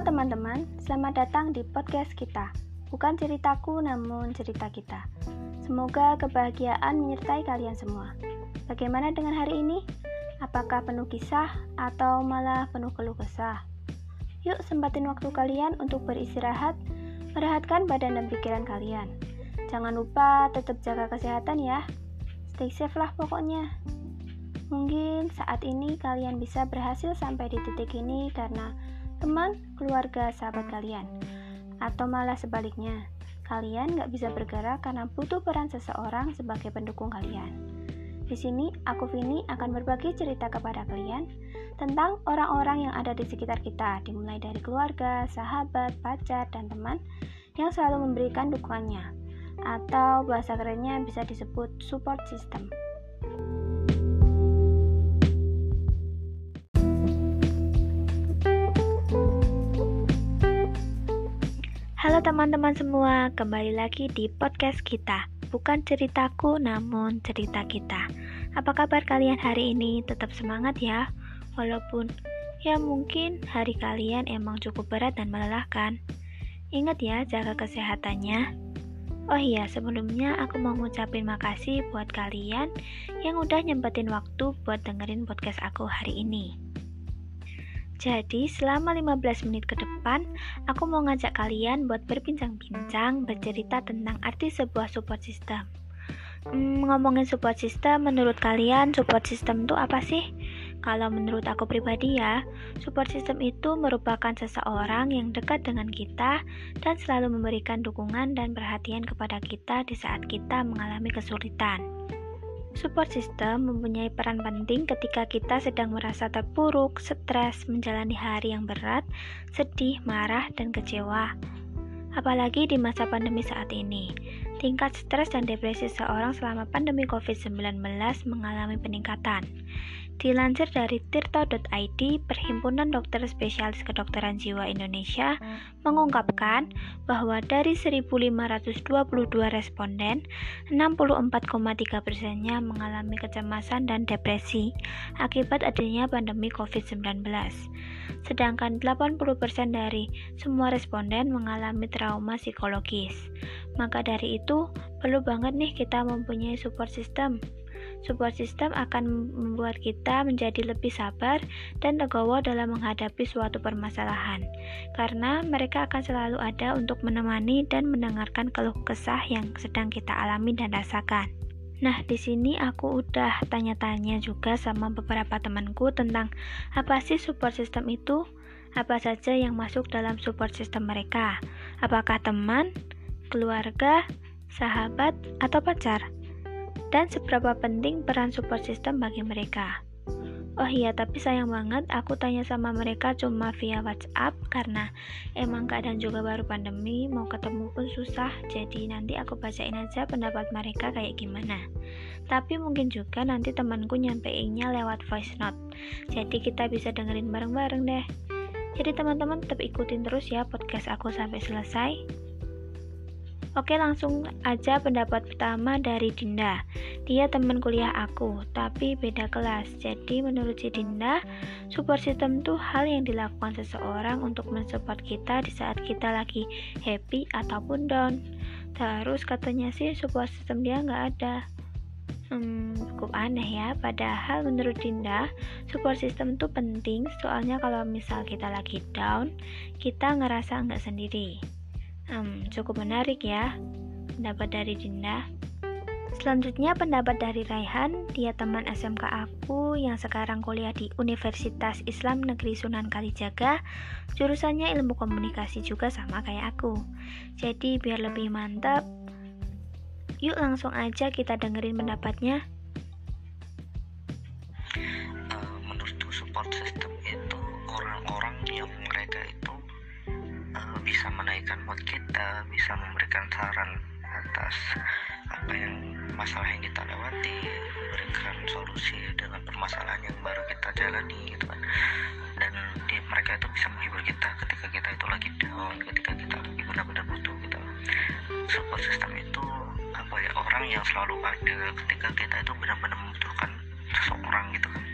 Teman-teman, selamat datang di podcast kita. Bukan ceritaku, namun cerita kita. Semoga kebahagiaan menyertai kalian semua. Bagaimana dengan hari ini? Apakah penuh kisah atau malah penuh keluh kesah? Yuk sempatin waktu kalian untuk beristirahat, merehatkan badan dan pikiran kalian. Jangan lupa tetap jaga kesehatan ya. Stay safe lah pokoknya. Mungkin saat ini kalian bisa berhasil sampai di titik ini karena teman, keluarga, sahabat kalian. Atau malah sebaliknya, kalian nggak bisa bergerak karena butuh peran seseorang sebagai pendukung kalian. Di sini, aku Vini akan berbagi cerita kepada kalian tentang orang-orang yang ada di sekitar kita, dimulai dari keluarga, sahabat, pacar, dan teman yang selalu memberikan dukungannya, atau bahasa kerennya bisa disebut support system. Teman-teman semua, kembali lagi di podcast kita. Bukan ceritaku, namun cerita kita. Apa kabar kalian hari ini? Tetap semangat ya. Walaupun ya mungkin hari kalian emang cukup berat dan melelahkan. Ingat ya, jaga kesehatannya. Oh iya, sebelumnya aku mau ngucapin makasih buat kalian yang udah nyempetin waktu buat dengerin podcast aku hari ini. Jadi, selama 15 menit ke depan, aku mau ngajak kalian buat berbincang-bincang, bercerita tentang arti sebuah support system. Hmm, ngomongin support system, menurut kalian support system itu apa sih? Kalau menurut aku pribadi ya, support system itu merupakan seseorang yang dekat dengan kita dan selalu memberikan dukungan dan perhatian kepada kita di saat kita mengalami kesulitan. Support system mempunyai peran penting ketika kita sedang merasa terpuruk, stres, menjalani hari yang berat, sedih, marah, dan kecewa. Apalagi di masa pandemi saat ini, tingkat stres dan depresi seorang selama pandemi COVID-19 mengalami peningkatan. Dilansir dari tirta.id, Perhimpunan Dokter Spesialis Kedokteran Jiwa Indonesia mengungkapkan bahwa dari 1.522 responden, 64,3 persennya mengalami kecemasan dan depresi akibat adanya pandemi COVID-19. Sedangkan 80% dari semua responden mengalami trauma psikologis. Maka dari itu, perlu banget nih kita mempunyai support system Support system akan membuat kita menjadi lebih sabar dan legowo dalam menghadapi suatu permasalahan, karena mereka akan selalu ada untuk menemani dan mendengarkan keluh kesah yang sedang kita alami dan rasakan. Nah, di sini aku udah tanya-tanya juga sama beberapa temanku tentang apa sih support system itu, apa saja yang masuk dalam support system mereka, apakah teman, keluarga, sahabat, atau pacar dan seberapa penting peran support system bagi mereka. Oh iya, tapi sayang banget aku tanya sama mereka cuma via WhatsApp karena emang keadaan juga baru pandemi, mau ketemu pun susah, jadi nanti aku bacain aja pendapat mereka kayak gimana. Tapi mungkin juga nanti temanku nyampeinnya lewat voice note, jadi kita bisa dengerin bareng-bareng deh. Jadi teman-teman tetap ikutin terus ya podcast aku sampai selesai. Oke langsung aja pendapat pertama dari Dinda Dia teman kuliah aku, tapi beda kelas Jadi menurut si Dinda, support system itu hal yang dilakukan seseorang untuk mensupport kita di saat kita lagi happy ataupun down Terus katanya sih support system dia nggak ada Hmm, cukup aneh ya. Padahal menurut Dinda, support system itu penting. Soalnya kalau misal kita lagi down, kita ngerasa nggak sendiri. Cukup menarik ya pendapat dari Dinda. Selanjutnya pendapat dari Raihan, dia teman SMK aku yang sekarang kuliah di Universitas Islam Negeri Sunan Kalijaga. Jurusannya ilmu komunikasi juga sama kayak aku. Jadi biar lebih mantap, yuk langsung aja kita dengerin pendapatnya. Kita bisa memberikan saran atas apa yang masalah yang kita lewati memberikan solusi dengan permasalahan yang baru kita jalani gitu kan. Dan di, mereka itu bisa menghibur kita ketika kita itu lagi down ketika kita lagi benar-benar butuh gitu. Support system itu apa ya orang yang selalu ada ketika kita itu benar-benar membutuhkan seseorang gitu kan.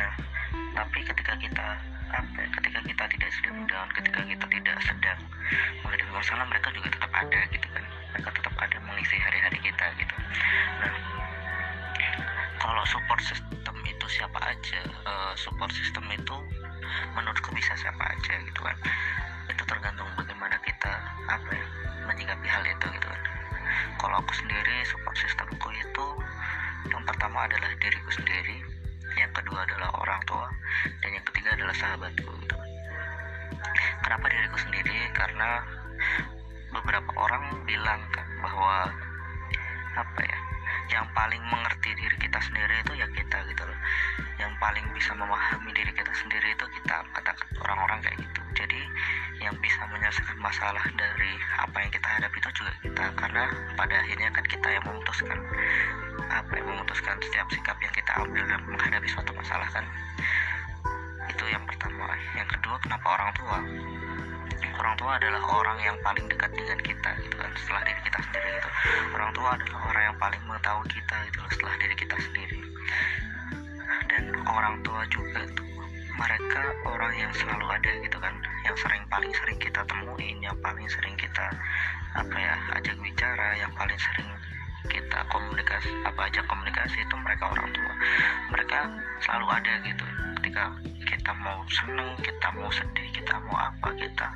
Nah tapi ketika kita ketika ketika kita tidak sedang down ketika kita tidak sedang menghadapi masalah mereka juga tetap ada gitu kan. Mereka tetap ada mengisi hari-hari kita gitu. Nah kalau support system itu siapa aja uh, support system itu menurutku bisa siapa aja gitu kan. Itu tergantung bagaimana kita apa ya menyikapi hal itu gitu kan. Kalau aku sendiri support systemku itu yang pertama adalah diriku sendiri yang kedua adalah orang tua. Dan yang ketiga adalah sahabatku gitu. Kenapa diriku sendiri? Karena beberapa orang bilang kan bahwa apa ya yang paling mengerti diri kita sendiri itu ya kita gitu loh. Yang paling bisa memahami diri kita sendiri itu kita kata orang-orang kayak gitu. Jadi yang bisa menyelesaikan masalah dari apa yang kita hadapi itu juga kita karena pada akhirnya kan kita yang memutuskan. Apa yang memutuskan setiap sikap yang kita ambil dalam menghadapi suatu masalah kan. Itu yang pertama. Yang kedua kenapa orang tua? Orang tua adalah orang yang paling dekat dengan kita gitu kan setelah diri kita sendiri gitu orang tua adalah orang yang paling mengetahui kita loh setelah diri kita sendiri. Dan orang tua juga itu mereka orang yang selalu ada gitu kan yang sering paling sering kita temuin yang paling sering kita apa ya ajak bicara yang paling sering kita komunikasi apa aja komunikasi itu mereka orang tua. Mereka selalu ada gitu ketika kita mau seneng kita mau sedih kita mau apa kita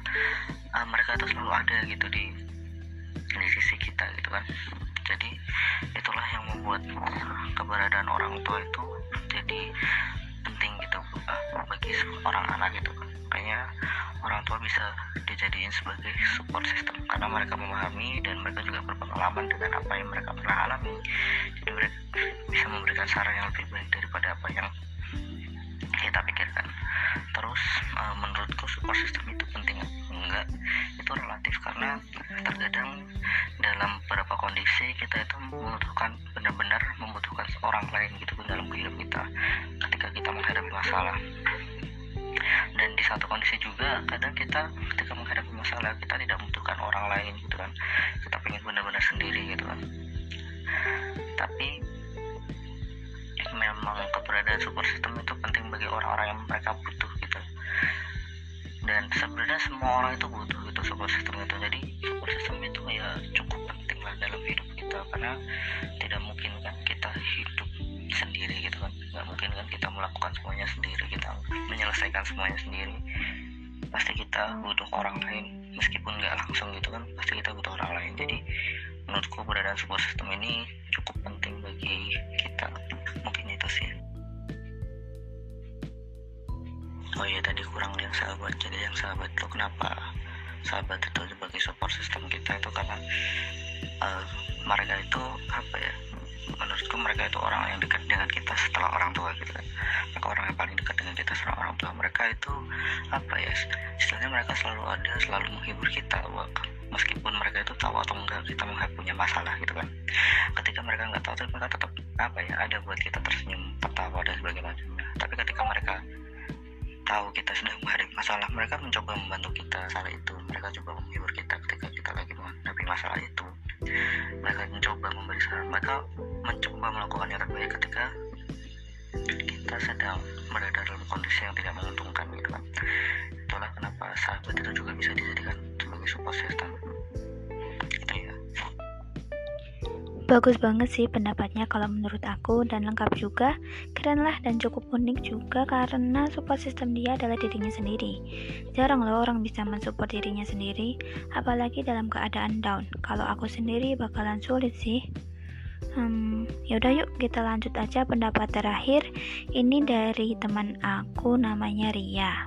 uh, mereka itu selalu ada gitu di di sisi kita gitu kan. Jadi itulah yang membuat keberadaan orang tua itu jadi penting gitu uh, bagi orang anak gitu kan. Makanya orang tua bisa dijadiin sebagai support system karena mereka memahami dan mereka juga berpengalaman dengan apa yang mereka pernah alami. Jadi mereka bisa memberikan saran yang lebih baik daripada apa yang kita pikirkan terus uh, menurutku support system itu penting enggak itu relatif karena terkadang dalam beberapa kondisi kita itu membutuhkan benar-benar membutuhkan orang lain gitu dalam hidup kita ketika kita menghadapi masalah. Dan di satu kondisi juga kadang kita ketika menghadapi masalah kita tidak membutuhkan orang lain gitu kan. Kita pengen benar-benar sendiri gitu kan. Tapi memang keberadaan support system itu penting bagi orang-orang yang mereka butuh dan sebenarnya semua orang itu butuh gitu support system itu. Jadi support system itu ya cukup penting lah dalam hidup kita. Karena tidak mungkin kan kita hidup sendiri gitu kan. Nggak mungkin kan kita melakukan semuanya sendiri kita menyelesaikan semuanya sendiri. Pasti kita butuh orang lain. Meskipun nggak langsung gitu kan pasti kita butuh orang lain. Jadi menurutku keberadaan sebuah sistem ini cukup penting bagi kita oh iya tadi kurang yang sahabat jadi yang sahabat itu kenapa sahabat itu sebagai support system kita itu? Karena uh, mereka itu apa ya menurutku mereka itu orang yang dekat dengan kita setelah orang tua gitu kan. Mereka orang yang paling dekat dengan kita setelah orang tua. Mereka itu apa ya istilahnya mereka selalu ada selalu menghibur kita meskipun mereka itu tahu atau enggak kita punya masalah gitu kan. Ketika mereka nggak tahu tapi mereka tetap apa ya ada buat kita tersenyum tertawa dan sebagainya. Tapi ketika mereka tahu kita sedang menghadapi masalah mereka mencoba membantu kita saat itu. Mereka coba menghibur kita ketika kita lagi menghadapi masalah itu. Mereka mencoba memberi saran mereka mencoba melakukan yang terbaik ketika kita sedang berada dalam kondisi yang tidak menguntungkan gitu kan. Itulah kenapa sahabat itu juga bisa dijadikan sebagai support system Bagus banget sih pendapatnya kalau menurut aku dan lengkap juga, keren lah dan cukup unik juga karena support system dia adalah dirinya sendiri. Jarang loh orang bisa mensupport dirinya sendiri, apalagi dalam keadaan down. Kalau aku sendiri bakalan sulit sih. Hmm, yaudah yuk kita lanjut aja pendapat terakhir. Ini dari teman aku namanya Ria.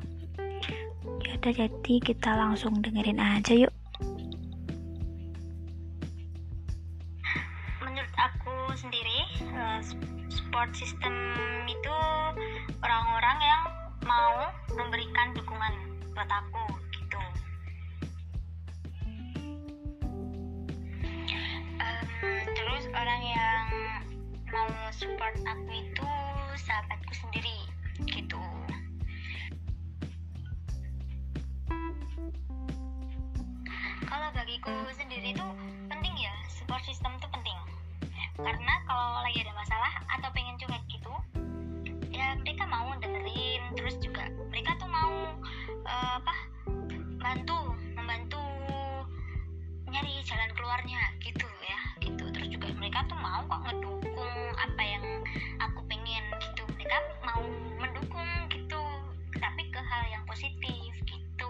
Yaudah jadi kita langsung dengerin aja yuk. System itu orang-orang yang mau memberikan dukungan buat aku gitu. Um, terus orang yang mau support aku itu sahabatku sendiri gitu. Kalau bagiku sendiri itu karena kalau lagi ada masalah atau pengen cuek gitu ya mereka mau dengerin terus juga mereka tuh mau uh, apa bantu membantu nyari jalan keluarnya gitu ya gitu. Terus juga mereka tuh mau kok ngedukung apa yang aku pengen gitu. Mereka mau mendukung gitu tapi ke hal yang positif gitu.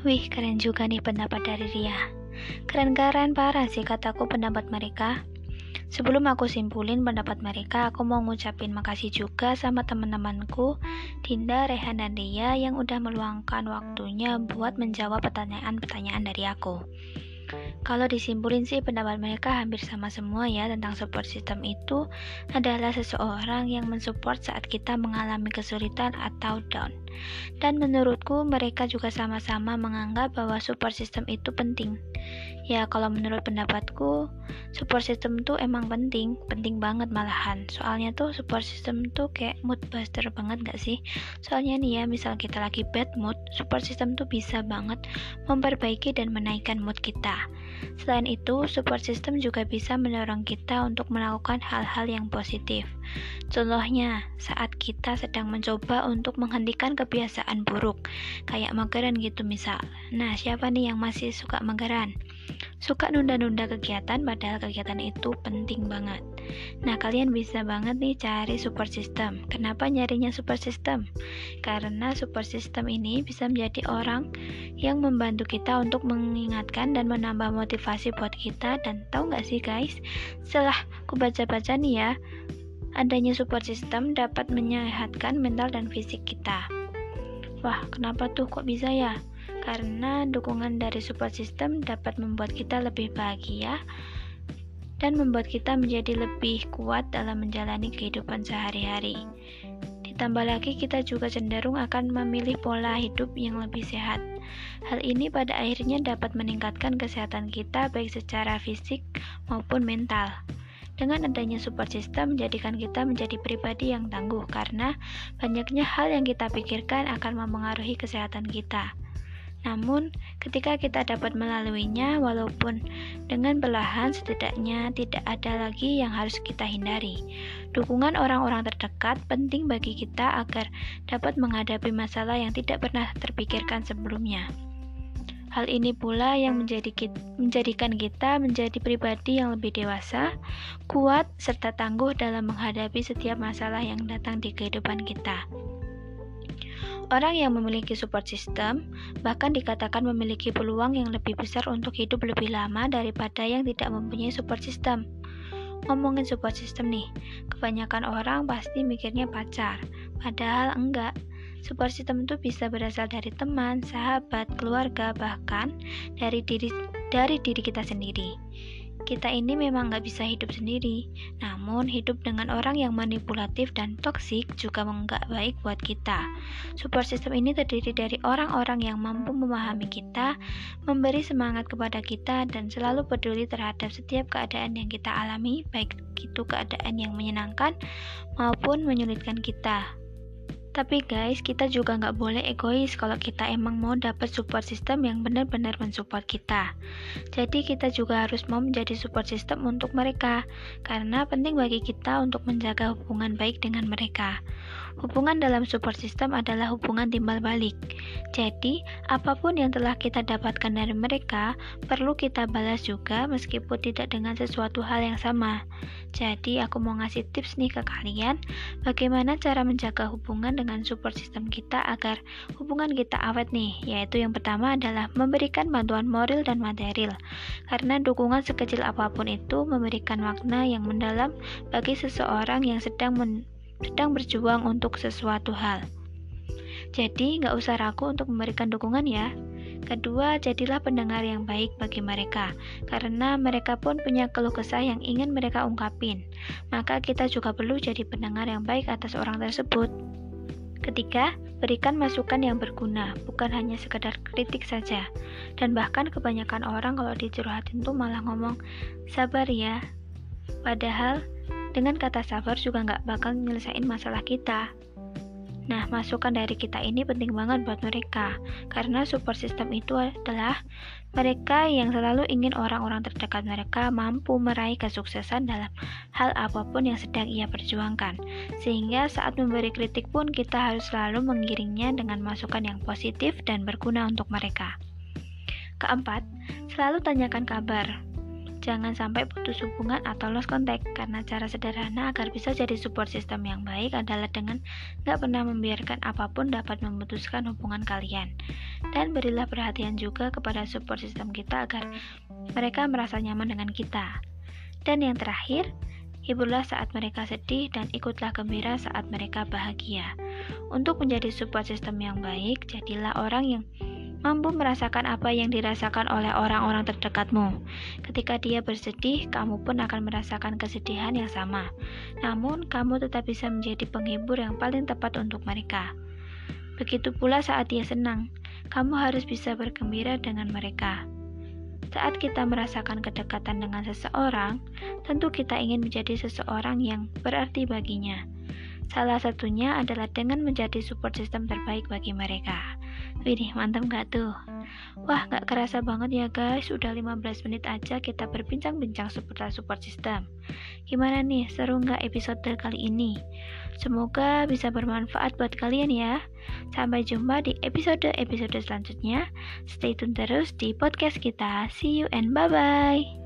Wih, keren juga nih pendapat dari Ria. Keren-keren parah sih kataku pendapat mereka. Sebelum aku simpulin pendapat mereka, aku mau ngucapin makasih juga sama teman-temanku Dinda, Rehan, dan Ria yang udah meluangkan waktunya buat menjawab pertanyaan-pertanyaan dari aku. Kalau disimpulin sih pendapat mereka hampir sama semua ya tentang support system itu adalah seseorang yang mensupport saat kita mengalami kesulitan atau down. Dan menurutku mereka juga sama-sama menganggap bahwa support system itu penting. Ya kalau menurut pendapatku support system tuh emang penting, penting banget malahan. Soalnya tuh support system tuh kayak mood buster banget gak sih? Soalnya nih ya, misal kita lagi bad mood, support system tuh bisa banget memperbaiki dan menaikkan mood kita. Selain itu, support system juga bisa mendorong kita untuk melakukan hal-hal yang positif. Contohnya, saat kita sedang mencoba untuk menghentikan kebiasaan buruk, kayak mageran gitu misal. Nah, siapa nih yang masih suka mageran? Suka nunda-nunda kegiatan padahal kegiatan itu penting banget. Nah, kalian bisa banget nih cari support system. Kenapa nyarinya support system? Karena support system ini bisa menjadi orang yang membantu kita untuk mengingatkan dan menambah motivasi buat kita dan tahu nggak sih guys, setelah aku baca-baca nih ya, adanya support system dapat menyehatkan mental dan fisik kita. Wah, kenapa tuh kok bisa ya? Karena dukungan dari support system dapat membuat kita lebih bahagia, dan membuat kita menjadi lebih kuat dalam menjalani kehidupan sehari-hari. Ditambah lagi, kita juga cenderung akan memilih pola hidup yang lebih sehat. Hal ini pada akhirnya dapat meningkatkan kesehatan kita, baik secara fisik maupun mental. Dengan adanya support system, menjadikan kita menjadi pribadi yang tangguh, karena banyaknya hal yang kita pikirkan akan mempengaruhi kesehatan kita. Namun, ketika kita dapat melaluinya, walaupun dengan perlahan, setidaknya tidak ada lagi yang harus kita hindari. Dukungan orang-orang terdekat penting bagi kita agar dapat menghadapi masalah yang tidak pernah terpikirkan sebelumnya. Hal ini pula yang menjadikan kita menjadi pribadi yang lebih dewasa, kuat, serta tangguh dalam menghadapi setiap masalah yang datang di kehidupan kita. Orang yang memiliki support system bahkan dikatakan memiliki peluang yang lebih besar untuk hidup lebih lama daripada yang tidak mempunyai support system. Ngomongin support system nih, kebanyakan orang pasti mikirnya pacar, padahal enggak. Support system itu bisa berasal dari teman, sahabat, keluarga, bahkan dari diri dari diri kita sendiri. Kita ini memang nggak bisa hidup sendiri, namun hidup dengan orang yang manipulatif dan toksik juga nggak baik buat kita. Support system ini terdiri dari orang-orang yang mampu memahami kita, memberi semangat kepada kita, dan selalu peduli terhadap setiap keadaan yang kita alami, baik itu keadaan yang menyenangkan maupun menyulitkan kita. Tapi guys, kita juga nggak boleh egois kalau kita emang mau dapat support system yang benar-benar mensupport kita. Jadi kita juga harus mau menjadi support system untuk mereka, karena penting bagi kita untuk menjaga hubungan baik dengan mereka. Hubungan dalam support system adalah hubungan timbal balik. Jadi, apa pun yang telah kita dapatkan dari mereka, perlu kita balas juga meskipun tidak dengan sesuatu hal yang sama. Jadi, aku mau ngasih tips nih ke kalian, bagaimana cara menjaga hubungan dengan support system kita agar hubungan kita awet nih, yaitu yang pertama adalah memberikan bantuan moral dan material. Karena dukungan sekecil apa pun itu memberikan makna yang mendalam bagi seseorang yang sedang men sedang berjuang untuk sesuatu hal. Jadi, nggak usah ragu untuk memberikan dukungan ya. Kedua, jadilah pendengar yang baik bagi mereka, karena mereka pun punya keluh kesah yang ingin mereka ungkapin. Maka kita juga perlu jadi pendengar yang baik atas orang tersebut. Ketiga, berikan masukan yang berguna, bukan hanya sekedar kritik saja. Dan bahkan kebanyakan orang kalau dicurhatin tuh malah ngomong, sabar ya. Padahal dengan kata sabar juga nggak bakal nyelesain masalah kita. Nah, masukan dari kita ini penting banget buat mereka, karena support system itu adalah mereka yang selalu ingin orang-orang terdekat mereka mampu meraih kesuksesan dalam hal apa pun yang sedang ia perjuangkan. Sehingga saat memberi kritik pun kita harus selalu mengiringnya dengan masukan yang positif dan berguna untuk mereka. Keempat, selalu tanyakan kabar. Jangan sampai putus hubungan atau lost contact karena cara sederhana agar bisa jadi support system yang baik adalah dengan gak pernah membiarkan apa pun dapat memutuskan hubungan kalian. Dan berilah perhatian juga kepada support system kita agar mereka merasa nyaman dengan kita. Dan yang terakhir, hiburlah saat mereka sedih dan ikutlah gembira saat mereka bahagia. Untuk menjadi support system yang baik, jadilah orang yang mampu merasakan apa yang dirasakan oleh orang-orang terdekatmu. Ketika dia bersedih, kamu pun akan merasakan kesedihan yang sama. Namun, kamu tetap bisa menjadi penghibur yang paling tepat untuk mereka. Begitu pula saat dia senang, kamu harus bisa bergembira dengan mereka. Saat kita merasakan kedekatan dengan seseorang, tentu kita ingin menjadi seseorang yang berarti baginya. Salah satunya adalah dengan menjadi support system terbaik bagi mereka. Widih, mantap gak tuh? Wah, gak kerasa banget ya guys, udah 15 menit aja kita berbincang-bincang seputar support system. Gimana nih, seru gak episode kali ini? Semoga bisa bermanfaat buat kalian ya. Sampai jumpa di episode-episode selanjutnya. Stay tune terus di podcast kita. See you and bye-bye.